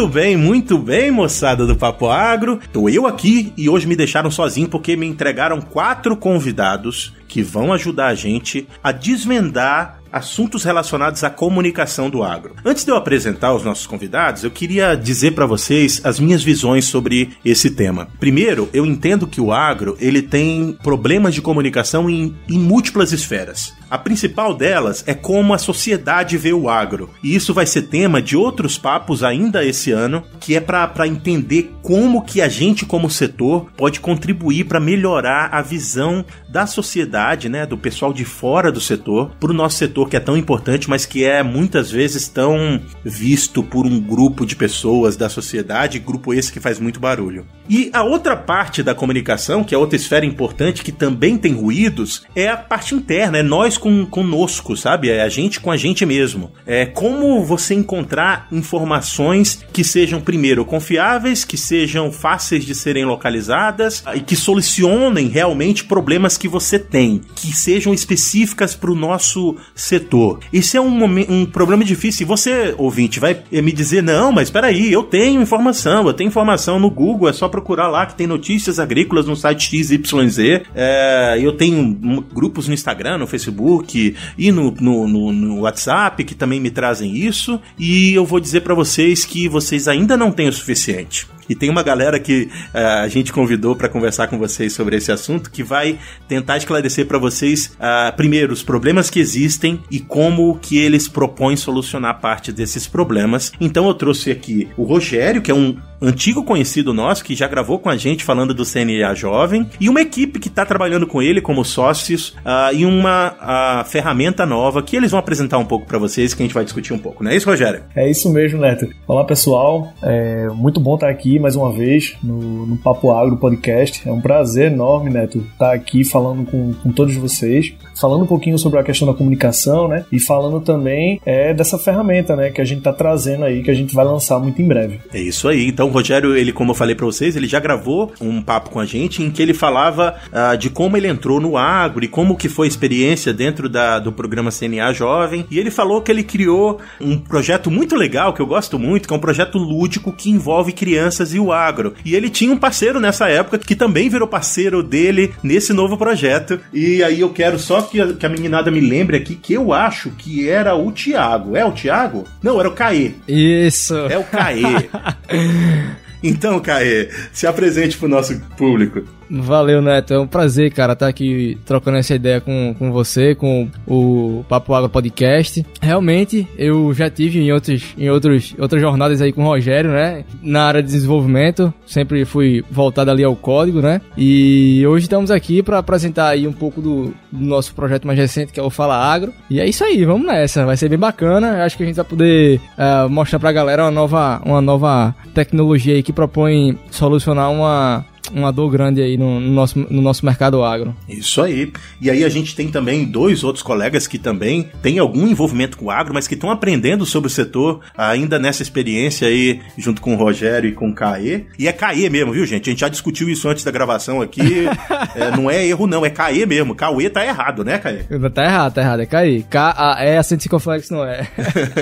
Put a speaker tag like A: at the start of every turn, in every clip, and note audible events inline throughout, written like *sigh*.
A: Muito bem, muito bem, moçada do Papo Agro. Tô eu aqui e hoje me deixaram sozinho porque me entregaram quatro convidados que vão ajudar a gente a desvendar assuntos relacionados à comunicação do agro. Antes de eu apresentar os nossos convidados, eu queria dizer para vocês as minhas visões sobre esse tema. Primeiro, eu entendo que o agro ele tem problemas de comunicação em, em múltiplas esferas. A principal delas é como a sociedade vê o agro. E isso vai ser tema de outros papos ainda esse ano, que é para entender como que a gente como setor pode contribuir para melhorar a visão da sociedade, né, do pessoal de fora do setor, para o nosso setor que é tão importante, mas que é muitas vezes tão visto por um grupo de pessoas da sociedade, grupo esse que faz muito barulho. E a outra parte da comunicação, que é outra esfera importante que também tem ruídos, é a parte interna, é nós com, conosco, sabe? É a gente com a gente mesmo. É como você encontrar informações que sejam, primeiro, confiáveis, que sejam fáceis de serem localizadas e que solucionem realmente problemas que você tem, que sejam específicas para o nosso setor. Isso é um, um problema difícil. E você, ouvinte, vai me dizer: não, mas espera aí, eu tenho informação, eu tenho informação no Google, é só procurar lá que tem notícias agrícolas no site XYZ. É, eu tenho grupos no Instagram, no Facebook Facebook e no, no, no, no WhatsApp que também me trazem isso. E eu vou dizer para vocês que vocês ainda não têm o suficiente. E tem uma galera que uh, a gente convidou para conversar com vocês sobre esse assunto que vai tentar esclarecer para vocês, uh, primeiro, os problemas que existem e como que eles propõem solucionar parte desses problemas. Então eu trouxe aqui o Rogério, que é um antigo conhecido nosso que já gravou com a gente falando do CNA Jovem, e uma equipe que está trabalhando com ele como sócios uh, e uma uh, ferramenta nova que eles vão apresentar um pouco para vocês que a gente vai discutir um pouco, não é isso, Rogério?
B: É isso mesmo, Neto. Olá, pessoal. É muito bom estar aqui mais uma vez no, no Papo Agro Podcast. É um prazer enorme, Neto, estar aqui falando com, com todos vocês falando um pouquinho sobre a questão da comunicação, né? E falando também é, dessa ferramenta, né? Que a gente está trazendo aí, que a gente vai lançar muito em breve.
A: É isso aí. Então, o Rogério, ele, como eu falei para vocês, ele já gravou um papo com a gente em que ele falava uh, de como ele entrou no agro e como que foi a experiência dentro da, do programa CNA Jovem. E ele falou que ele criou um projeto muito legal, que eu gosto muito, que é um projeto lúdico que envolve crianças e o agro. E ele tinha um parceiro nessa época que também virou parceiro dele nesse novo projeto. E aí eu quero só que a, que a meninada me lembre aqui que eu acho que era o Thiago. É o Thiago? Não, era o Caê.
C: Isso.
A: É o Caê. *laughs* então, Caê, se apresente pro nosso público.
C: Valeu, Neto. É um prazer, cara, estar tá aqui trocando essa ideia com, com você, com o Papo Água Podcast. Realmente, eu já tive em, outros, em outros, outras jornadas aí com o Rogério, né? Na área de desenvolvimento. Sempre fui voltado ali ao código, né? E hoje estamos aqui para apresentar aí um pouco do, do, nosso projeto mais recente, que é o Fala Agro. E é isso aí, vamos nessa. Vai ser bem bacana. Acho que a gente vai poder uh, mostrar pra galera uma nova, uma nova tecnologia aí que propõe solucionar uma uma dor grande aí no, no, nosso, no nosso mercado agro.
A: Isso aí. E aí a gente tem também dois outros colegas que também têm algum envolvimento com o agro, mas que estão aprendendo sobre o setor ainda nessa experiência aí, junto com o Rogério e com o Caê. E é Caê mesmo, viu, gente? A gente já discutiu isso antes da gravação aqui. *laughs* é, não é erro, não, é Caê mesmo. Cauê tá errado, né, Caê?
C: Tá errado, tá errado. É Caê. K-A-E, acento circunflexo não é.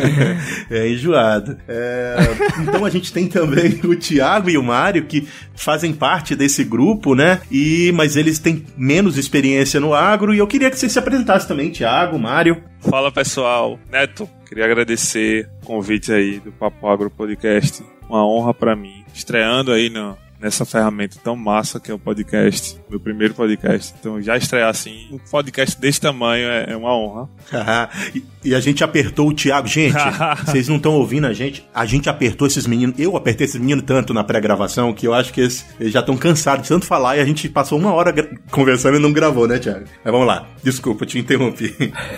C: *laughs*
A: é enjoado. É, então a gente tem também o Thiago e o Mário que fazem parte desse grupo, né? E mas eles têm menos experiência no agro e eu queria que vocês se apresentassem também, Thiago, Mário.
D: Fala pessoal, Neto, queria agradecer o convite aí do Papo Agro Podcast. Uma honra para mim, estreando aí no, nessa ferramenta tão massa que é o podcast, meu primeiro podcast. Então, já estrear assim, um podcast desse tamanho é, é uma honra.
A: e, e, a gente apertou o Thiago. Gente, *laughs* vocês não estão ouvindo a gente? A gente apertou esses meninos. Eu apertei esses meninos tanto na pré-gravação que eu acho que eles, eles já estão cansados de tanto falar e a gente passou uma hora conversando e não gravou, né, Thiago? Mas vamos lá. Desculpa, te interrompi.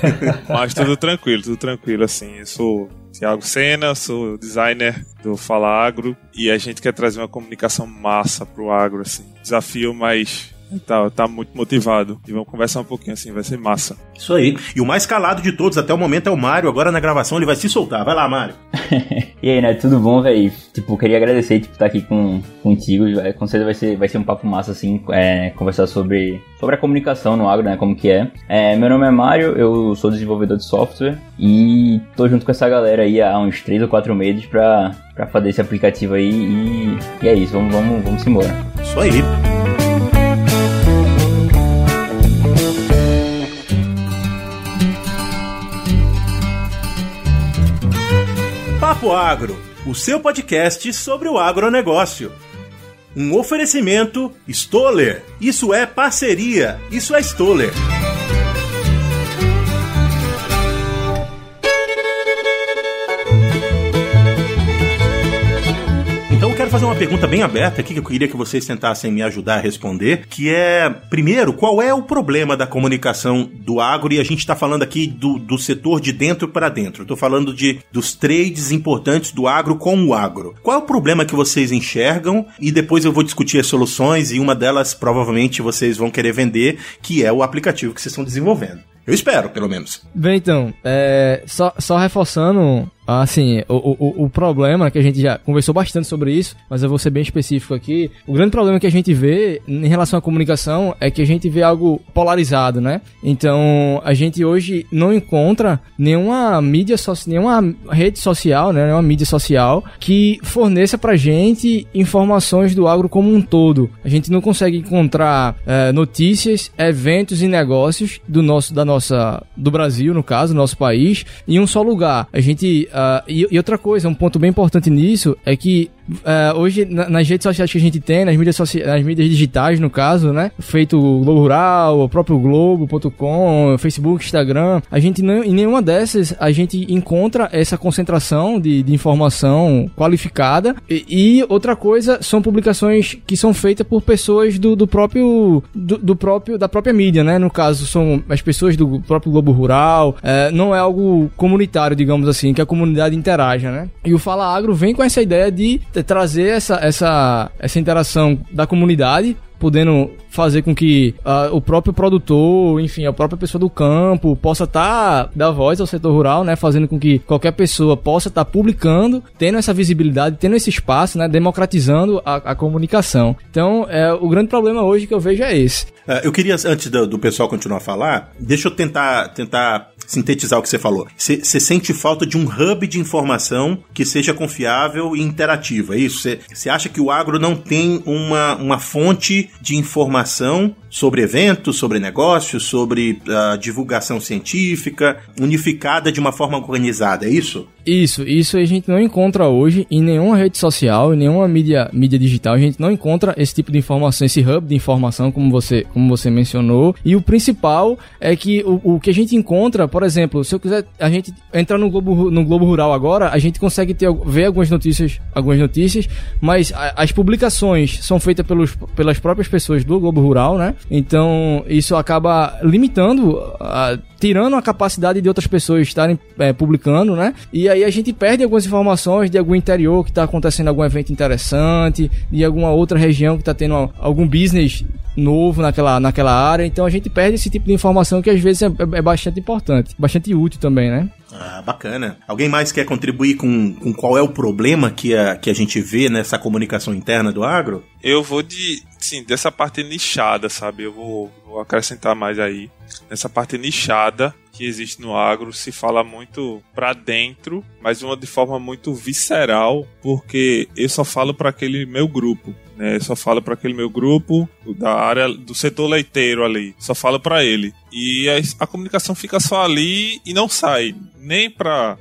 A: *laughs*
D: Mas tudo tranquilo, tudo tranquilo, assim. Eu sou Tiago Sena, sou designer do Fala Agro e a gente quer trazer uma comunicação massa pro agro, assim. Desafio mais Tá, tá muito motivado. E vamos conversar um pouquinho assim, vai ser massa.
A: Isso aí. E o mais calado de todos até o momento é o Mário. Agora na gravação ele vai se soltar. Vai lá, Mário. *laughs*
E: e aí, né? Tudo bom, velho? Tipo, queria agradecer tipo, estar aqui com, contigo. Com certeza vai ser, vai ser um papo massa, assim, é, conversar sobre, sobre a comunicação no agro, né? Como que é. é. Meu nome é Mário, eu sou desenvolvedor de software e tô junto com essa galera aí há uns 3 ou 4 meses pra, pra fazer esse aplicativo aí e, e é isso, vamos, vamos, vamos embora.
A: Isso aí. Papo Agro, o seu podcast sobre o agronegócio. Um oferecimento Stoller. Isso é parceria. Isso é Stoller. Quero fazer uma pergunta bem aberta aqui que eu queria que vocês tentassem me ajudar a responder, que é, primeiro, qual é o problema da comunicação do agro? E a gente está falando aqui do, do setor de dentro para dentro. Estou falando de dos trades importantes do agro com o agro. Qual é o problema que vocês enxergam? E depois eu vou discutir as soluções e uma delas provavelmente vocês vão querer vender, que é o aplicativo que vocês estão desenvolvendo. Eu espero, pelo menos.
C: Bem, então, é, só, só reforçando Assim, o, o, o problema, que a gente já conversou bastante sobre isso, mas eu vou ser bem específico aqui. O grande problema que a gente vê em relação à comunicação é que a gente vê algo polarizado, né? Então, a gente hoje não encontra nenhuma mídia social, nenhuma rede social, né? Nenhuma mídia social que forneça pra gente informações do agro como um todo. A gente não consegue encontrar é, notícias, eventos e negócios do nosso, da nossa, do Brasil, no caso, nosso país, em um só lugar. A gente Uh, e, e, outra coisa, um ponto bem importante nisso é que uh, hoje na, nas redes sociais que a gente tem, nas mídias, nas mídias digitais, no caso, né? Feito o Globo Rural, o próprio Globo.com, Facebook, Instagram, a gente não, em nenhuma dessas a gente encontra essa concentração de, de informação qualificada. E, e, outra coisa são publicações que são feitas por pessoas do, do próprio do, do, próprio da própria mídia, né? No caso, são as pessoas do próprio Globo Rural. Uh, não é algo comunitário, digamos assim, que a comunidade interaja, né? E o Fala Agro vem com essa ideia de trazer essa, essa, essa interação da comunidade podendo fazer com que uh, o próprio produtor, enfim, a própria pessoa do campo possa estar tá, dar voz ao setor rural, né, fazendo com que qualquer pessoa possa estar tá publicando, tendo essa visibilidade, tendo esse espaço, né, democratizando a, a comunicação. Então, é, o grande problema hoje que eu vejo é esse.
A: Uh, eu queria, antes do, do, pessoal continuar a falar, deixa eu tentar, tentar sintetizar o que você falou. Você sente falta de um hub de informação que seja confiável e interativa, é isso? Você acha que o agro não tem uma, uma fonte de informação sobre eventos, sobre negócios, sobre uh, divulgação científica, unificada de uma forma organizada, é isso?
C: Isso, isso a gente não encontra hoje em nenhuma rede social, em nenhuma mídia, mídia digital, a gente não encontra esse tipo de informação, esse hub de informação, como você, como você mencionou. E o principal é que o, o que a gente encontra, por exemplo, se eu quiser, a gente entrar no Globo, no Globo Rural agora, a gente consegue ter, ver algumas notícias, algumas notícias, mas a, as publicações são feitas pelos, pelas próprias pessoas do Globo Rural, né? Então, isso acaba limitando, a, tirando a capacidade de outras pessoas estarem é, publicando, né? E aí a gente perde algumas informações de algum interior que está acontecendo algum evento interessante, de alguma outra região que está tendo algum business novo naquela, naquela área. Então a gente perde esse tipo de informação que às vezes é, é, é bastante importante, bastante útil também, né?
A: Ah, bacana. Alguém mais quer contribuir com, com qual é o problema que a, que a gente vê nessa comunicação interna do agro?
D: Eu vou de, sim, dessa parte nichada, sabe? Eu vou, vou acrescentar mais aí. Nessa parte nichada que existe no agro, se fala muito para dentro, mas uma de forma muito visceral, porque eu só falo para aquele meu grupo. Né, eu só falo para aquele meu grupo da área do setor leiteiro ali, só falo para ele. E a, a, comunicação fica só ali e não sai nem para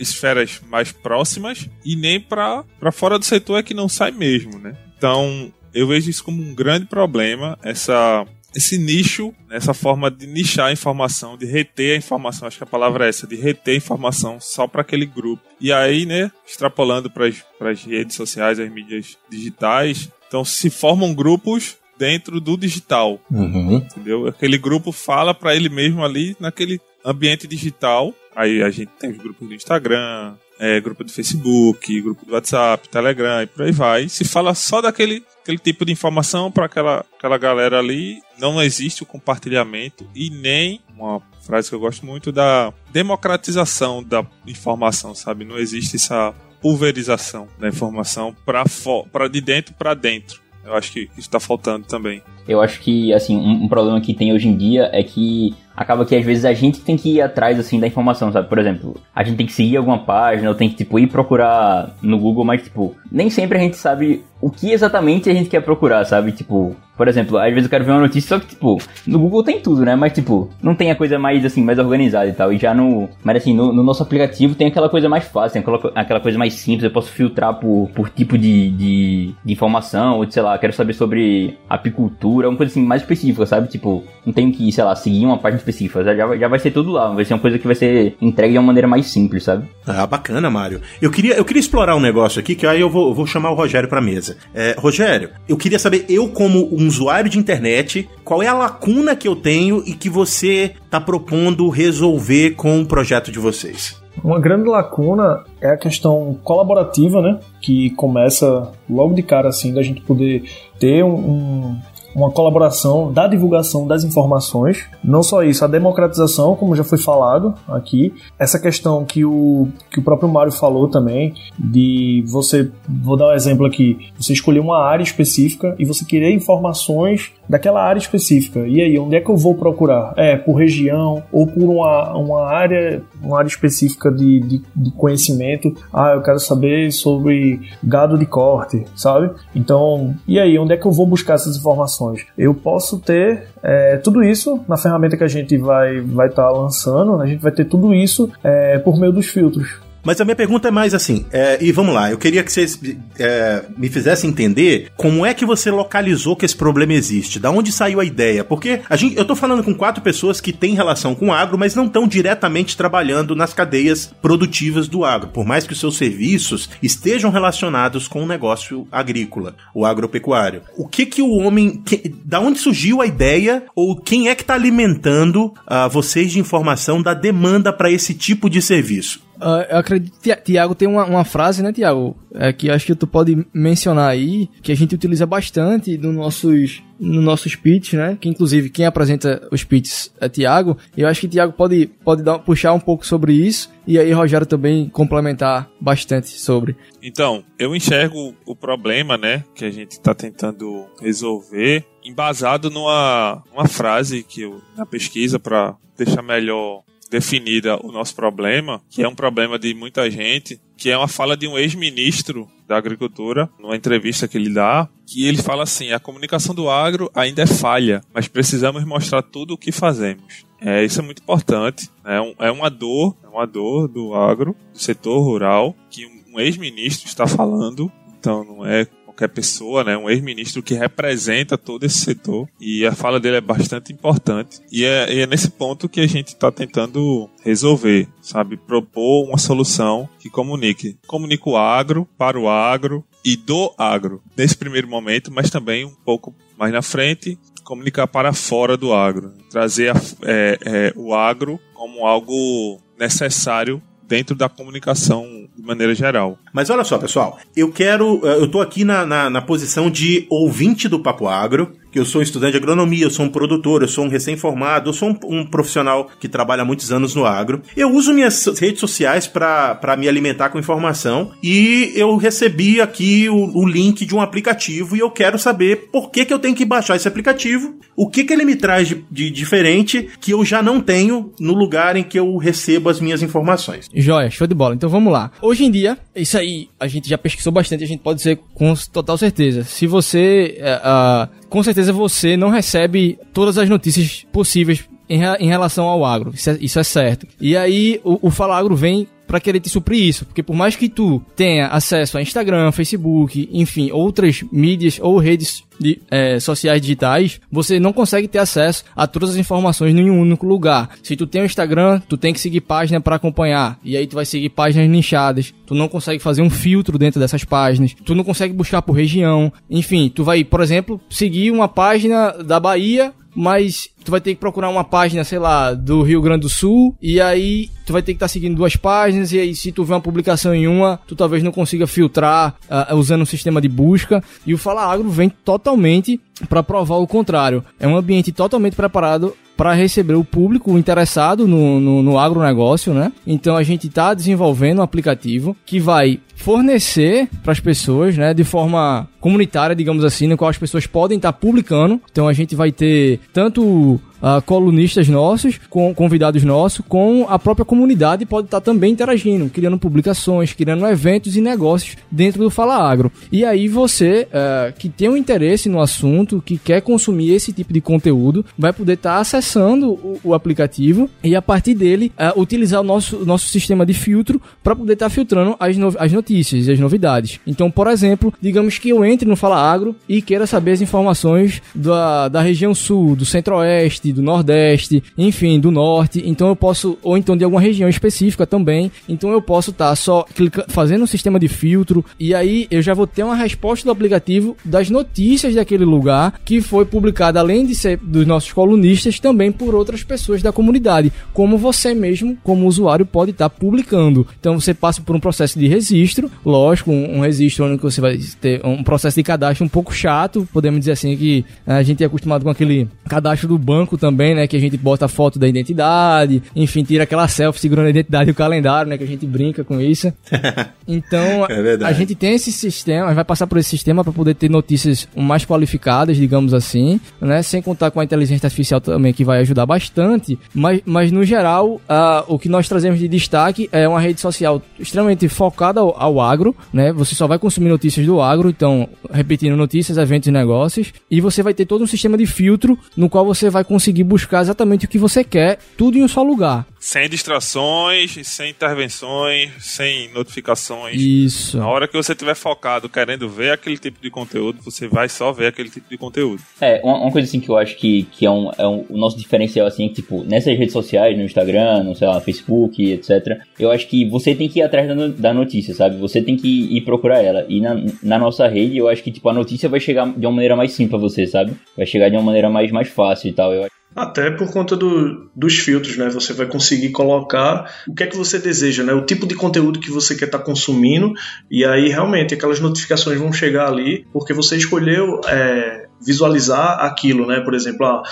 D: esferas mais próximas e nem para fora do setor é que não sai mesmo, né? Então, eu vejo isso como um grande problema, essa esse nicho, essa forma de nichar a informação, de reter a informação, acho que a palavra é essa, de reter a informação só para aquele grupo. E aí, né, extrapolando para as redes sociais, as mídias digitais, então se formam grupos dentro do digital,
A: uhum.
D: entendeu? Aquele grupo fala para ele mesmo ali naquele ambiente digital. Aí a gente tem os grupos do Instagram, é, grupo do Facebook, grupo do WhatsApp, Telegram e por aí vai. Se fala só daquele aquele tipo de informação para aquela, aquela galera ali. Não existe o compartilhamento e nem uma frase que eu gosto muito da democratização da informação, sabe? Não existe essa pulverização da informação para de dentro para dentro. Eu acho que está faltando também.
E: Eu acho que, assim, um, um, problema que tem hoje em dia é que acaba que às vezes a gente tem que ir atrás, assim, da informação, sabe? Por exemplo, a gente tem que seguir alguma página, ou tem que, tipo, ir procurar no Google, mas, tipo, nem sempre a gente sabe o que exatamente a gente quer procurar, sabe? Tipo, por exemplo, às vezes eu quero ver uma notícia, só que, tipo, no Google tem tudo, né? Mas, tipo, não tem a coisa mais, assim, mais organizada e tal. E já no. Mas, assim, no, no nosso aplicativo tem aquela coisa mais fácil, tem aquela, aquela coisa mais simples. Eu posso filtrar por, por tipo de, de, de informação, ou, sei lá, quero saber sobre apicultura, uma coisa, assim, mais específica, sabe? Tipo, não tenho que, sei lá, seguir uma página específica. Já, já vai ser tudo lá. Vai ser uma coisa que vai ser entregue de uma maneira mais simples, sabe?
A: Ah, bacana, Mário. Eu queria, eu queria explorar um negócio aqui, que aí eu vou, vou chamar o Rogério pra mesa. É, Rogério, eu queria saber, eu como um usuário de internet, qual é a lacuna que eu tenho e que você está propondo resolver com o projeto de vocês?
B: Uma grande lacuna é a questão colaborativa, né? Que começa logo de cara assim, da gente poder ter um, um uma colaboração da divulgação das informações. Não só isso, a democratização, como já foi falado aqui, essa questão que o, que o próprio Mário falou também, de você, vou dar um exemplo aqui, você escolher uma área específica e você querer informações daquela área específica. E aí, onde é que eu vou procurar? É, por região ou por uma, uma área uma área específica de, de, de conhecimento. Ah, eu quero saber sobre gado de corte, sabe? Então, e aí, onde é que eu vou buscar essas informações? Eu posso ter é, tudo isso na ferramenta que a gente vai estar vai tá lançando, a gente vai ter tudo isso é, por meio dos filtros.
A: Mas a minha pergunta é mais assim, é, e vamos lá, eu queria que vocês é, me fizessem entender como é que você localizou que esse problema existe, da onde saiu a ideia, porque a gente, eu tô falando com quatro pessoas que têm relação com o agro, mas não estão diretamente trabalhando nas cadeias produtivas do agro, por mais que os seus serviços estejam relacionados com o negócio agrícola, o agropecuário. O que que o homem, que, da onde surgiu a ideia, ou quem é que está alimentando uh, vocês de informação da demanda para esse tipo de serviço?
C: Uh, eu acredito Tiago tem uma, uma frase, né, Tiago? É, que acho que tu pode mencionar aí, que a gente utiliza bastante no nossos, no nossos pitch, né? Que inclusive quem apresenta os pitches é Tiago. Eu acho que Tiago pode, pode dar, puxar um pouco sobre isso. E aí Rogério também complementar bastante sobre.
D: Então, eu enxergo o problema, né? Que a gente está tentando resolver, embasado numa, numa frase que eu, na pesquisa, para deixar melhor definida o nosso problema, que é um problema de muita gente, que é uma fala de um ex-ministro da Agricultura, numa entrevista que ele dá, que ele fala assim: a comunicação do agro ainda é falha, mas precisamos mostrar tudo o que fazemos. É, isso é muito importante. É, um, é uma dor, é uma dor do agro, do setor rural, que um ex-ministro está falando. Então não é qualquer pessoa, né, um ex-ministro que representa todo esse setor. E a fala dele é bastante importante. E é, é nesse ponto que a gente está tentando resolver, sabe, propor uma solução que comunique, comunique o agro para o agro e do agro nesse primeiro momento, mas também um pouco mais na frente comunicar para fora do agro, trazer a, é, é, o agro como algo necessário dentro da comunicação de maneira geral.
A: Mas olha só, pessoal, eu quero. Eh, eu tô aqui na, na, na posição de ouvinte do Papo Agro que eu sou estudante de agronomia, eu sou um produtor, eu sou um recém-formado, eu sou um, um, profissional que trabalha há muitos anos no agro. Eu uso minhas redes sociais para me alimentar com informação e eu recebi aqui o, o, link de um aplicativo e eu quero saber por que, que eu tenho que baixar esse aplicativo, o que, que ele me traz de, de diferente que eu já não tenho no lugar em que eu recebo as minhas informações.
C: Joia, show de bola. Então vamos lá. Hoje em dia, isso aí a gente já pesquisou bastante, a gente pode dizer com total certeza. Se você uh, com certeza você não recebe todas as notícias possíveis em, em relação ao agro. Isso é, isso é certo. E aí o, o Fala Agro vem para querer te suprir isso, porque por mais que tu tenha acesso a Instagram, Facebook, enfim, outras mídias ou redes de, é, sociais digitais, você não consegue ter acesso a todas as informações em um único lugar. Se tu tem um Instagram, tu tem que seguir página para acompanhar, e aí tu vai seguir páginas nichadas. Tu não consegue fazer um filtro dentro dessas páginas. Tu não consegue buscar por região. Enfim, tu vai, por exemplo, seguir uma página da Bahia mas tu vai ter que procurar uma página, sei lá, do Rio Grande do Sul, e aí tu vai ter que estar tá seguindo duas páginas, e aí se tu vê uma publicação em uma, tu talvez não consiga filtrar uh, usando um sistema de busca. E o Fala Agro vem totalmente para provar o contrário. É um ambiente totalmente preparado para receber o público interessado no, no, no agronegócio, né? Então a gente está desenvolvendo um aplicativo que vai fornecer para as pessoas, né, de forma comunitária, digamos assim, no qual as pessoas podem estar tá publicando. Então a gente vai ter tanto Brasil uh, colunistas nossos, com convidados nossos, com a própria comunidade pode estar tá também interagindo, criando publicações, criando eventos e negócios dentro do Fala Agro. E aí você uh, que tem um interesse no assunto, que quer consumir esse tipo de conteúdo, vai poder estar tá acessando o, o, aplicativo e a partir dele uh, utilizar o nosso, nosso sistema de filtro para poder estar tá filtrando as, no, as notícias e as novidades. Então, por exemplo, digamos que eu entre no Fala Agro e queira saber as informações da, da região sul, do centro-oeste, do Nordeste, enfim, do Norte. Então eu posso, ou então de alguma região específica também. Então eu posso estar tá só clica, fazendo um sistema de filtro e aí eu já vou ter uma resposta do aplicativo das notícias daquele lugar que foi publicada além de ser dos nossos colunistas também por outras pessoas da comunidade, como você mesmo, como usuário, pode estar tá publicando. Então você passa por um processo de registro, lógico, um, um registro onde você vai ter um processo de cadastro um pouco chato, podemos dizer assim que a gente é acostumado com aquele cadastro do banco também, né? Que a gente bota a foto da identidade, enfim, tira aquela selfie segurando a identidade e o calendário, né? Que a gente brinca com isso. *laughs* Então, é a gente tem esse sistema, vai passar por esse sistema para poder ter notícias mais qualificadas, digamos assim, né? Sem contar com a inteligência artificial também, que vai ajudar bastante. Mas, mas no geral, uh, o que nós trazemos de destaque é uma rede social extremamente focada ao, ao agro, né? Você só vai consumir notícias do agro, então, repetindo notícias, eventos e negócios. E você vai ter todo um sistema de filtro no qual você vai conseguir buscar exatamente o que você quer, tudo em um só lugar.
D: Sem distrações, sem intervenções, sem notificações.
C: Isso.
D: Na hora que você estiver focado querendo ver aquele tipo de conteúdo, você vai só ver aquele tipo de conteúdo.
E: É, uma, uma coisa assim que eu acho que, que é, um, é um, o nosso diferencial, assim, que, tipo, nessas redes sociais, no Instagram, no, sei lá, Facebook, etc., eu acho que você tem que ir atrás da, da notícia, sabe? Você tem que ir procurar ela. E na, na nossa rede, eu acho que, tipo, a notícia vai chegar de uma maneira mais simples pra você, sabe? Vai chegar de uma maneira mais, mais fácil e tal. Eu acho.
B: Até por conta do, dos filtros, né? Você vai conseguir colocar o que é que você deseja, né? O tipo de conteúdo que você quer estar tá consumindo. E aí, realmente, aquelas notificações vão chegar ali porque você escolheu é, visualizar aquilo, né? Por exemplo, ah,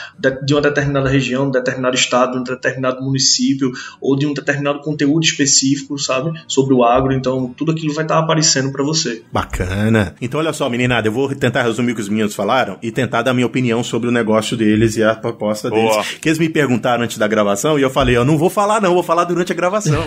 B: de uma determinada região, de um determinado estado, de um determinado município, ou de um determinado conteúdo específico, sabe? Sobre o agro. Então, tudo aquilo vai estar aparecendo para você.
A: Bacana. Então, olha só, meninada, eu vou tentar resumir o que os meninos falaram e tentar dar minha opinião sobre o negócio deles e a proposta Boa. deles. Que eles me perguntaram antes da gravação e eu falei, eu não vou falar não, vou falar durante a gravação.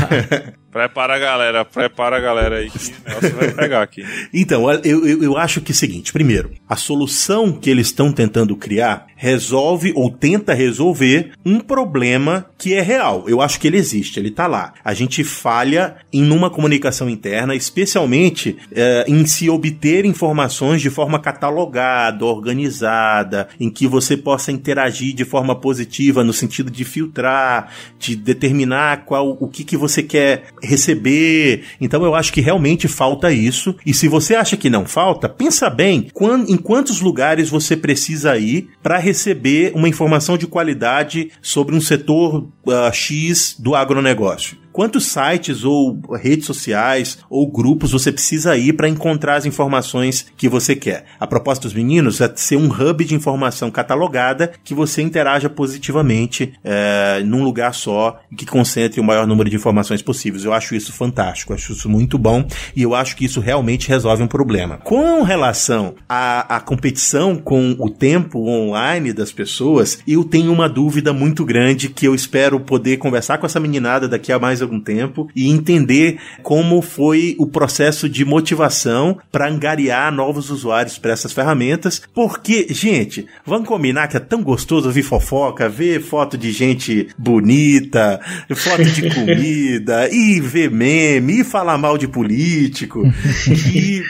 A: *laughs*
D: prepara a galera, prepara a galera aí que *laughs* o Nelson vai pegar aqui.
A: Então, eu, eu, eu acho que é o seguinte, primeiro, a solução que eles estão tentando criar resolve ou tenta resolver um problema que é real. Eu acho que ele existe, ele tá lá. A gente falha em uma comunicação interna, especialmente é, em se obter informações de forma catalogada, organizada, em que você possa interagir de forma positiva no sentido de filtrar, de determinar qual o que, que você quer receber. Então eu acho que realmente falta isso. E se você acha que não falta, pensa bem em quantos lugares você precisa ir para receber receber uma informação de qualidade sobre um setor uh, X do agronegócio quantos sites ou redes sociais ou grupos você precisa ir para encontrar as informações que você quer. A proposta dos meninos é ser um hub de informação catalogada que você interaja positivamente é, num lugar só e que concentre o maior número de informações possíveis. Eu acho isso fantástico, acho isso muito bom e eu acho que isso realmente resolve um problema. Com relação à, à competição com o tempo online das pessoas, eu tenho uma dúvida muito grande que eu espero poder conversar com essa meninada daqui a mais algum tempo e entender como foi o processo de motivação para angariar novos usuários para essas ferramentas, porque, gente, vamos combinar que é tão gostoso ouvir fofoca, ver foto de gente bonita, foto de *laughs* comida, e ver meme, e falar mal de político, e,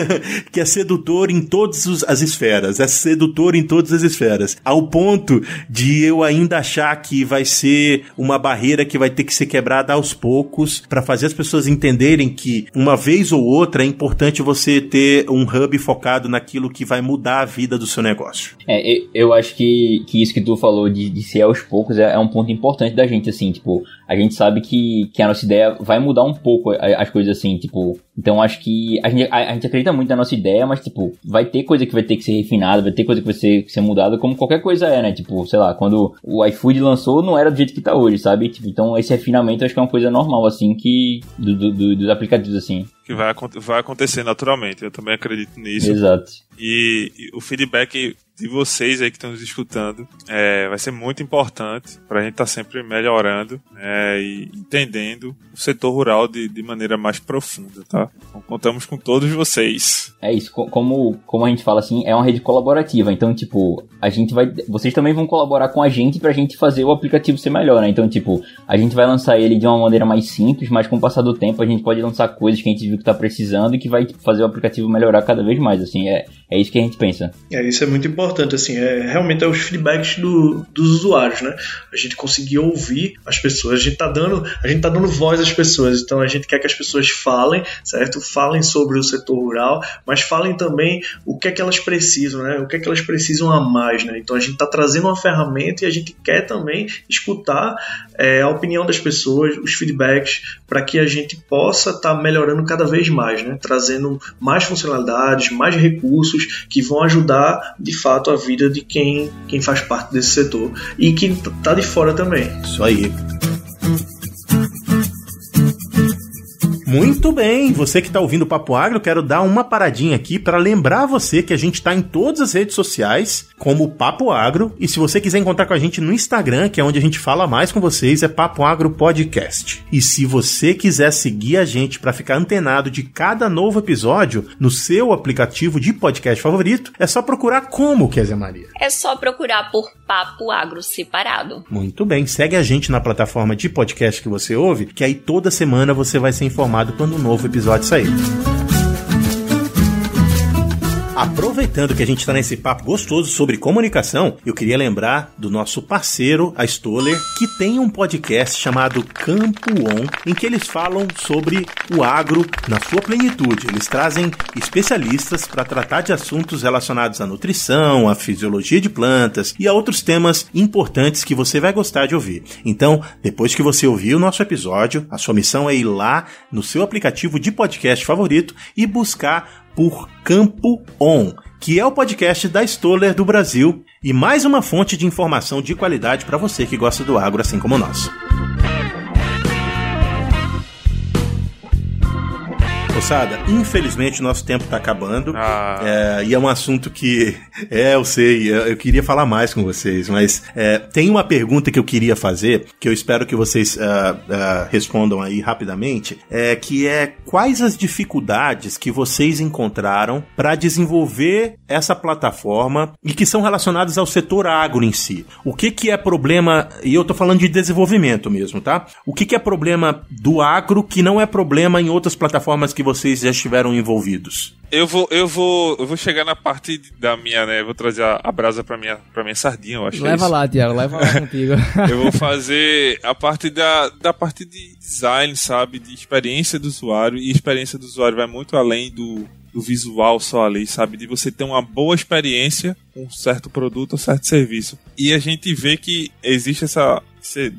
A: *laughs* que é sedutor em todas as esferas, é sedutor em todas as esferas, ao ponto de eu ainda achar que vai ser uma barreira que vai ter que ser quebrada aos poucos para fazer as pessoas entenderem que uma vez ou outra é importante você ter um hub focado naquilo que vai mudar a vida do seu negócio.
E: É, eu acho que, que isso que tu falou de, de ser aos poucos é, é um ponto importante da gente, assim, tipo, a gente sabe que, que a nossa ideia vai mudar um pouco as coisas assim, tipo. Então acho que a gente, a, a, gente acredita muito na nossa ideia, mas, tipo, vai ter coisa que vai ter que ser refinada, vai ter coisa que vai ser, que ser mudada, como qualquer coisa é, né? Tipo, sei lá, quando o iFood lançou, não era do jeito que tá hoje, sabe? Tipo, então esse refinamento acho que é uma coisa normal, assim, que. Do, do, do, dos aplicativos, assim.
D: Que vai, vai acontecer naturalmente, eu também acredito nisso.
E: Exato.
D: E, e o feedback de vocês aí que estão nos escutando é, vai ser muito importante para a gente estar tá sempre melhorando né, e entendendo o setor rural de, de maneira mais profunda, tá? Então contamos com todos vocês.
E: É isso, como, como a gente fala assim, é uma rede colaborativa, então tipo, a gente vai, vocês também vão colaborar com a gente para a gente fazer o aplicativo ser melhor, né? Então tipo, a gente vai lançar ele de uma maneira mais simples, mas com o passar do tempo a gente pode lançar coisas que a gente viu que está precisando e que vai fazer o aplicativo melhorar cada vez mais, assim, é, é isso que a gente pensa.
B: É, isso é muito importante, assim, é realmente é os feedbacks do, dos usuários, né? A gente conseguir ouvir as pessoas, a gente tá dando, a gente tá dando voz às pessoas, então a gente quer que as pessoas falem, certo? Falem sobre o setor rural, mas falem também o que é que elas precisam, né? O que é que elas precisam a né? Então a gente tá trazendo uma ferramenta e a gente quer também escutar é, a opinião das pessoas, os feedbacks, para que a gente possa estar tá melhorando cada vez mais, né? Trazendo mais funcionalidades, mais recursos que vão ajudar de fato a vida de quem, quem faz parte desse setor e que está de fora também.
A: Isso aí. Muito bem, você que está ouvindo o Papo Agro, quero dar uma paradinha aqui para lembrar você que a gente está em todas as redes sociais, como Papo Agro, e se você quiser encontrar com a gente no Instagram, que é onde a gente fala mais com vocês, é Papo Agro Podcast. E se você quiser seguir a gente para ficar antenado de cada novo episódio no seu aplicativo de podcast favorito, é só procurar como, Kézia Maria?
F: É só procurar por Papo Agro separado.
A: Muito bem, segue a gente na plataforma de podcast que você ouve, que aí toda semana você vai ser informado quando um novo episódio sair. Aproveitando que a gente está nesse papo gostoso sobre comunicação, eu queria lembrar do nosso parceiro, a Stoller, que tem um podcast chamado Campo On, em que eles falam sobre o agro na sua plenitude. Eles trazem especialistas para tratar de assuntos relacionados à nutrição, à fisiologia de plantas e a outros temas importantes que você vai gostar de ouvir. Então, depois que você ouvir o nosso episódio, a sua missão é ir lá no seu aplicativo de podcast favorito e buscar por Campo On, que é o podcast da Stoller do Brasil e mais uma fonte de informação de qualidade para você que gosta do agro assim como nós. Moçada, infelizmente o nosso tempo está acabando. Ah. É, e é um assunto que. *laughs* É, eu sei, eu queria falar mais com vocês, mas é, tem uma pergunta que eu queria fazer, que eu espero que vocês uh, uh, respondam aí rapidamente, é, que é quais as dificuldades que vocês encontraram para desenvolver essa plataforma e que são relacionadas ao setor agro em si. O que, que é problema, e eu estou falando de desenvolvimento mesmo, tá? O que, que é problema do agro que não é problema em outras plataformas que vocês já estiveram envolvidos?
D: Eu vou, eu vou, eu vou chegar na parte da minha, né? Eu vou trazer a, a brasa para minha, para minha sardinha, eu acho.
C: Leva é lá, Tiago, leva lá contigo. *laughs*
D: eu vou fazer a parte da, da parte de design, sabe, de experiência do usuário e experiência do usuário vai muito além do do visual só ali, sabe? De você ter uma boa experiência com um certo produto ou certo serviço. E a gente vê que existe essa,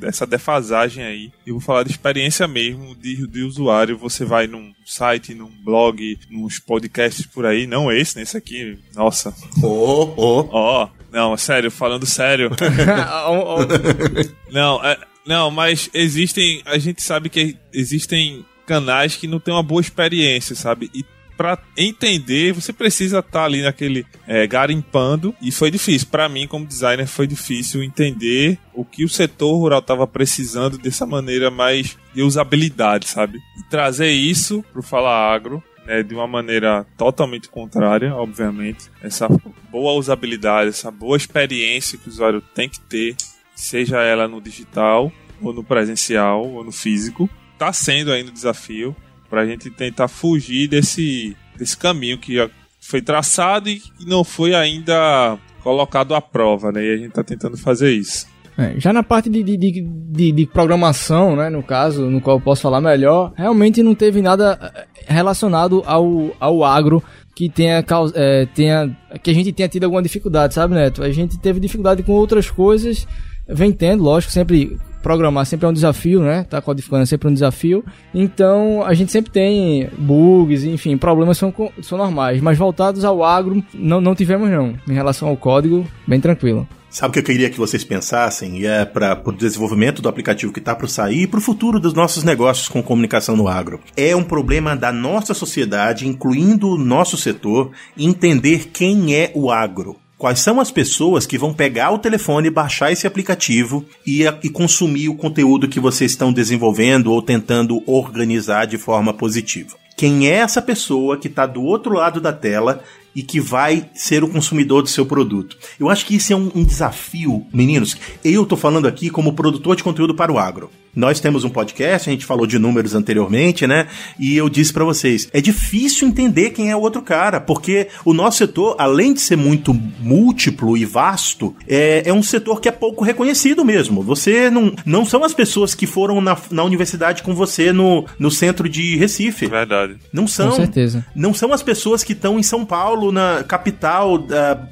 D: essa defasagem aí. Eu vou falar de experiência mesmo de, de usuário. Você vai num site, num blog, nos podcasts por aí. Não esse, nesse aqui. Nossa.
A: Oh, oh.
D: Ó. Oh, não, sério, falando sério. *laughs* não, é, não, mas existem. A gente sabe que existem canais que não têm uma boa experiência, sabe? E para entender, você precisa estar tá ali naquele é, garimpando. E foi difícil. Para mim, como designer, foi difícil entender o que o setor rural estava precisando dessa maneira mais de usabilidade, sabe? E trazer isso para o Fala Agro né, de uma maneira totalmente contrária, obviamente. Essa boa usabilidade, essa boa experiência que o usuário tem que ter, seja ela no digital, ou no presencial, ou no físico, está sendo ainda um desafio para a gente tentar fugir desse, desse caminho que foi traçado e não foi ainda colocado à prova, né? E a gente está tentando fazer isso.
C: É, já na parte de, de, de, de, programação, né, no caso, no qual eu posso falar melhor, realmente não teve nada eh, relacionado ao, ao agro que tenha, é, tenha que a gente tenha tido alguma dificuldade, sabe, Neto? A gente teve dificuldade com outras coisas, vem tendo, lógico, sempre programar sempre é um desafio, né? Tá codificando é sempre um desafio. Então, a gente sempre tem bugs, enfim, problemas são, são normais, mas voltados ao agro, não, não tivemos não. Em relação ao código, bem tranquilo.
A: Sabe o que eu queria que vocês pensassem? E é para o desenvolvimento do aplicativo que está para sair e para o futuro dos nossos negócios com comunicação no agro. É um problema da nossa sociedade, incluindo o nosso setor, entender quem é o agro. Quais são as pessoas que vão pegar o telefone, baixar esse aplicativo e, e consumir o conteúdo que vocês estão desenvolvendo ou tentando organizar de forma positiva? Quem é essa pessoa que está do outro lado da tela e que vai ser o consumidor do seu produto. Eu acho que isso é um, um desafio, meninos. Eu estou falando aqui como produtor de conteúdo para o agro. Nós temos um podcast, a gente falou de números anteriormente, né? E eu disse para vocês, é difícil entender quem é o outro cara, porque o nosso setor, além de ser muito múltiplo e vasto, é, é um setor que é pouco reconhecido mesmo. Você não, não são as pessoas que foram na, na universidade com você no, no centro de Recife.
D: Verdade.
A: Não são.
C: Com certeza.
A: Não são as pessoas que estão em São Paulo, na capital, uh,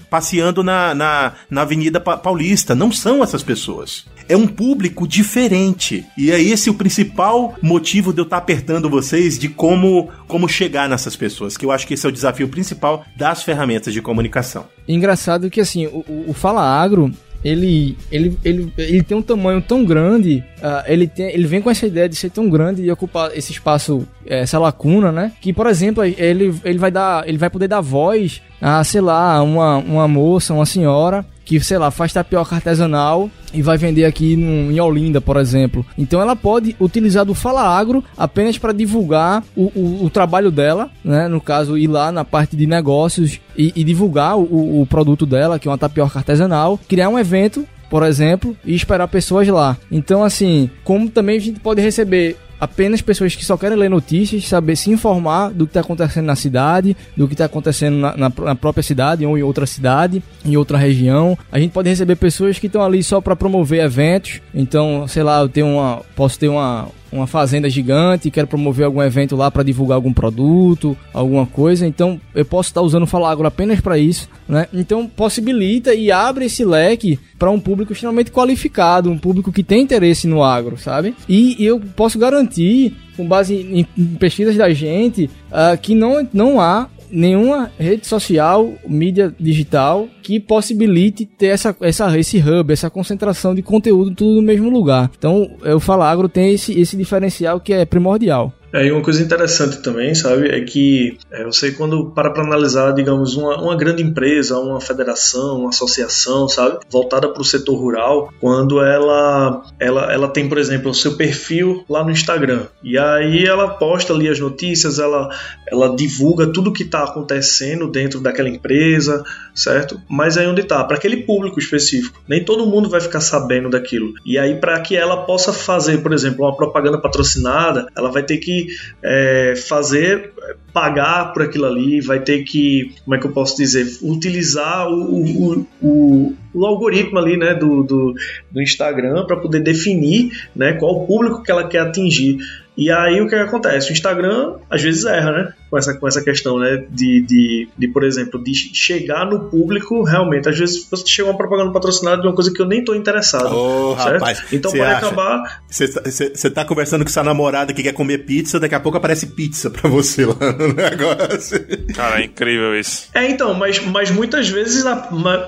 A: passeando na, na, na Avenida Paulista. Não são essas pessoas é um público diferente. E é esse o principal motivo de eu estar apertando vocês de como, como chegar nessas pessoas, que eu acho que esse é o desafio principal das ferramentas de comunicação.
C: Engraçado que assim, o, o Fala Agro, ele, ele, ele, ele tem um tamanho tão grande, uh, ele, tem, ele vem com essa ideia de ser tão grande e ocupar esse espaço, essa lacuna, né? Que, por exemplo, ele, ele vai dar, ele vai poder dar voz a, sei lá, uma, uma moça, uma senhora que, sei lá, faz tapioca artesanal e vai vender aqui em Olinda, por exemplo. Então ela pode utilizar do Fala Agro apenas para divulgar o, o, o, trabalho dela, né? No caso, ir lá na parte de negócios e, e divulgar o, o produto dela, que é uma tapioca artesanal, criar um evento por exemplo, e esperar pessoas lá. Então, assim, como também a gente pode receber apenas pessoas que só querem ler notícias, saber se informar do que está acontecendo na cidade, do que está acontecendo na, na, na, própria cidade ou em outra cidade, em outra região. A gente pode receber pessoas que estão ali só para promover eventos. Então, sei lá, eu tenho uma, posso ter uma, uma fazenda gigante quero promover algum evento lá para divulgar algum produto, alguma coisa, então eu posso estar usando o Falagro apenas para isso, né? Então possibilita e abre esse leque para um público extremamente qualificado, um público que tem interesse no agro, sabe? E, eu posso garantir, com base em, em pesquisas da gente, uh, que não, não há nenhuma rede social, mídia digital que possibilite ter essa, essa, esse hub, essa concentração de conteúdo tudo no mesmo lugar. Então, o Falagro tem esse, esse diferencial que é primordial.
B: É, e uma coisa interessante também, sabe, é que é, você quando para para analisar, digamos, uma, uma grande empresa, uma federação, uma associação, sabe, voltada para o setor rural, quando ela, ela, ela tem, por exemplo, o seu perfil lá no Instagram, e aí ela posta ali as notícias, ela, ela divulga tudo que está acontecendo dentro daquela empresa, certo? Mas aí onde está? Para aquele público específico. Nem todo mundo vai ficar sabendo daquilo. E aí, para que ela possa fazer, por exemplo, uma propaganda patrocinada, ela vai ter que é, fazer, pagar por aquilo ali, vai ter que, como é que eu posso dizer, utilizar o, o, o, o algoritmo ali, né, do, do, do Instagram para poder definir, né, qual o público que ela quer atingir. E aí o que, que acontece? O Instagram às vezes erra, né? Com essa, com essa questão, né? De, de, de, por exemplo, de chegar no público realmente. Às vezes você chega uma propaganda patrocinada de uma coisa que eu nem tô interessado.
A: Oh, rapaz.
B: Então pode acha? acabar.
A: Você tá conversando com sua namorada que quer comer pizza, daqui a pouco aparece pizza pra você lá no *laughs* negócio.
D: Cara, é incrível isso.
B: É, então, mas, mas muitas vezes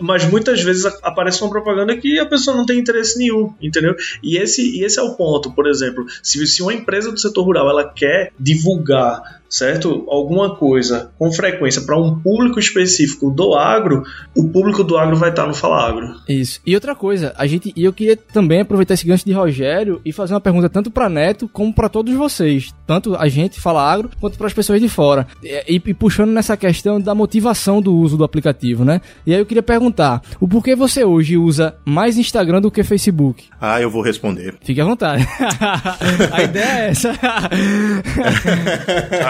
B: mas muitas vezes aparece uma propaganda que a pessoa não tem interesse nenhum, entendeu? E esse, e esse é o ponto, por exemplo, se, se uma empresa do setor rural ela quer divulgar certo? Alguma coisa com frequência para um público específico do agro, o público do agro vai estar no Fala Agro.
C: Isso. E outra coisa, a gente e eu queria também aproveitar esse gancho de Rogério e fazer uma pergunta tanto para Neto como para todos vocês, tanto a gente Fala Agro quanto para as pessoas de fora. E, e, puxando nessa questão da motivação do uso do aplicativo, né? E aí eu queria perguntar, o porquê você hoje usa mais Instagram do que Facebook?
A: Ah, eu vou responder.
C: Fique à vontade. *laughs* a ideia é essa.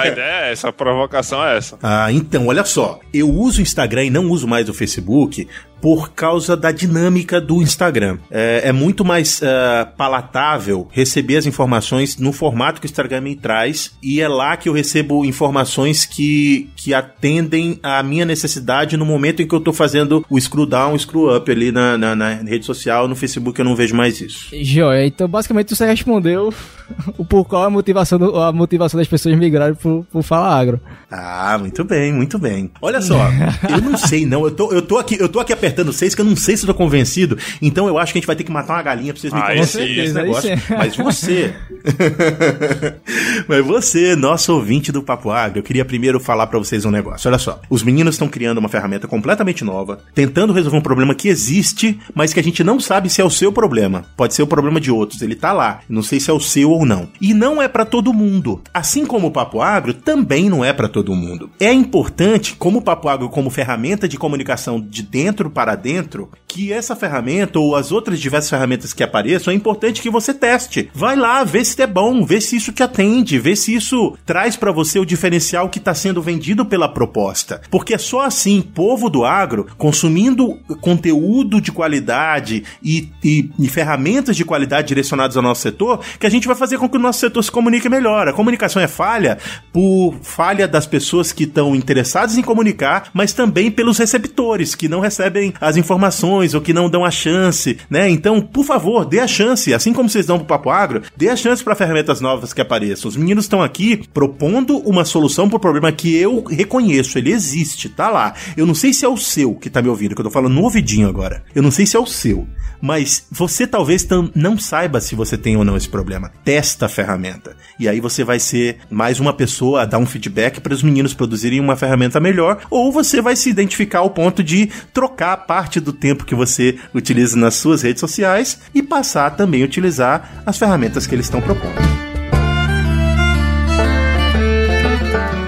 D: ideia é essa, a provocação é essa.
A: Ah, então, olha só. Eu uso o Instagram e não uso mais o Facebook por causa da dinâmica do Instagram. É, é muito mais uh, palatável receber as informações no formato que o Instagram me traz e é lá que eu recebo informações que, que atendem à minha necessidade no momento em que eu tô fazendo o scroll down, o scroll up ali na, na, na rede social, no Facebook eu não vejo mais isso.
C: Joia, então basicamente você respondeu *laughs* o por qual a motivação, do, a motivação das pessoas migrarem pro, pro Fala Agro.
A: Ah, muito bem, muito bem. Olha só, *laughs* eu não sei não, eu tô, eu tô aqui, eu tô aqui apertando seis que eu não sei se eu tô convencido, então eu acho que a gente vai ter que matar uma galinha pra vocês me
D: Ah,
A: convencerem
D: esse-
A: desse negócio. Mas você, *laughs* mas você, nosso ouvinte do Papo Agro, eu queria primeiro falar pra vocês um negócio. Olha só, os meninos estão criando uma ferramenta completamente nova, tentando resolver um problema que existe, mas que a gente não sabe se é o seu problema. Pode ser o problema de outros, ele tá lá. Não sei se é o seu ou não. E não é pra todo mundo. Assim como o Papo Agro, também não é pra todo mundo. É importante, como o Papo Agro como ferramenta de comunicação de dentro para dentro, que essa ferramenta ou as outras diversas ferramentas que apareçam, é importante que você teste. Vai lá, vê se é bom, vê se isso te atende, vê se isso traz pra você o diferencial que está sendo vendido pela proposta. Porque é só assim, povo do agro, consumindo conteúdo de qualidade e, e- e ferramentas de qualidade direcionadas ao nosso setor, que a gente vai fazer com que o nosso setor se comunique melhor. A comunicação é falha por falha das pessoas que estão interessadas em comunicar, mas também pelos receptores que não recebem as informações ou que não dão a chance, né? Então, por favor, dê a chance, assim como vocês dão pro Papo Agro, dê a chance para ferramentas novas que apareçam. Os meninos estão aqui propondo uma solução pro problema que eu reconheço, ele existe, tá lá. Eu não sei se é o seu que tá me ouvindo, que eu tô falando no ouvidinho agora. Eu não sei se é o seu. Mas você talvez não saiba se você tem ou não esse problema. Testa a ferramenta. E aí você vai ser mais uma pessoa a dar um feedback para os meninos produzirem uma ferramenta melhor, ou você vai se identificar ao ponto de trocar parte do tempo que você utiliza nas suas redes sociais e passar a também a utilizar as ferramentas que eles estão propondo.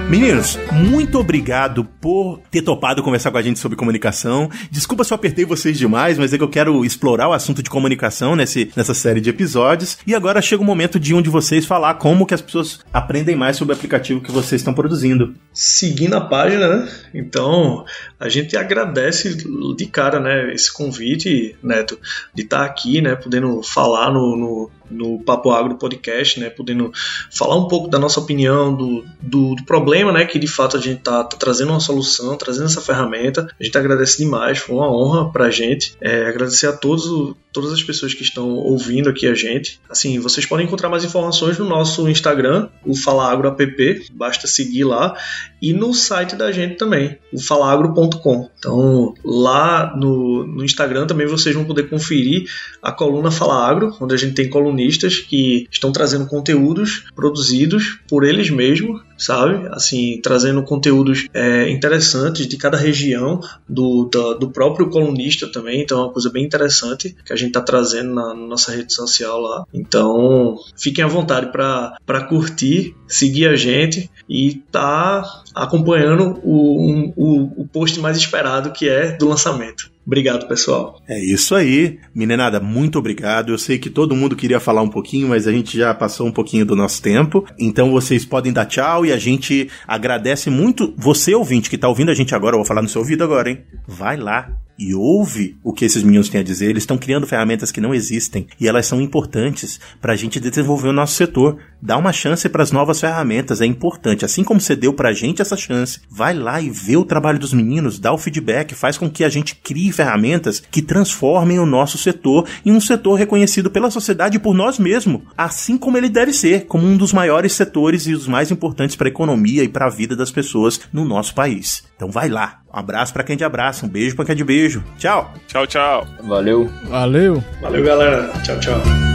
A: Meninos, muito obrigado por ter topado conversar com a gente sobre comunicação. Desculpa se eu apertei vocês demais, mas é que eu quero explorar o assunto de comunicação nesse, nessa série de episódios. E agora chega o momento de um de vocês falar como que as pessoas aprendem mais sobre o aplicativo que vocês estão produzindo.
B: seguindo a página, né? Então a gente agradece de cara, né? Esse convite, Neto, de estar aqui, né? Podendo falar no, no, no Papo Agro Podcast, né? Podendo falar um pouco da nossa opinião do, do, do problema, né? Que de fato a gente tá, tá trazendo uma solução, trazendo essa ferramenta. A gente agradece demais, foi uma honra pra gente. É, agradecer a todos, todas as pessoas que estão ouvindo aqui a gente. Assim, vocês podem encontrar mais informações no nosso Instagram, o Fala Agro App, basta seguir lá e no site da gente também, o falagro.com. Então, lá no, no Instagram também vocês vão poder conferir a coluna Fala Agro, onde a gente tem colunistas que estão trazendo conteúdos produzidos por eles mesmos, sabe? Assim, trazendo conteúdos é, interessantes de cada região do, da- do próprio colunista também. Então, é uma coisa bem interessante que a gente está trazendo na, na nossa rede social lá. Então, fiquem à vontade para curtir, seguir a gente e tá acompanhando o, um- o, o post mais esperado que é do lançamento. Obrigado, pessoal.
A: É isso aí. Meninada, muito obrigado. Eu sei que todo mundo queria falar um pouquinho, mas a gente já passou um pouquinho do nosso tempo. Então vocês podem dar tchau e a gente agradece muito você, ouvinte, que tá ouvindo a gente agora. Eu vou falar no seu ouvido agora, hein? Vai lá e ouve o que esses meninos têm a dizer. Eles estão criando ferramentas que não existem e elas são importantes para a gente desenvolver o nosso setor. Dá uma chance para as novas ferramentas, é importante. Assim como você deu para a gente essa chance, vai lá e vê o trabalho dos meninos, dá o feedback, faz com que a gente crie ferramentas que transformem o nosso setor em um setor reconhecido pela sociedade e por nós mesmos, assim como ele deve ser, como um dos maiores setores e os mais importantes para a economia e para a vida das pessoas no nosso país. Então vai lá. Um abraço para quem de abraço, um beijo para quem é de beijo. Tchau.
D: Tchau, tchau.
E: Valeu.
C: Valeu!
B: Valeu, galera. Tchau, tchau.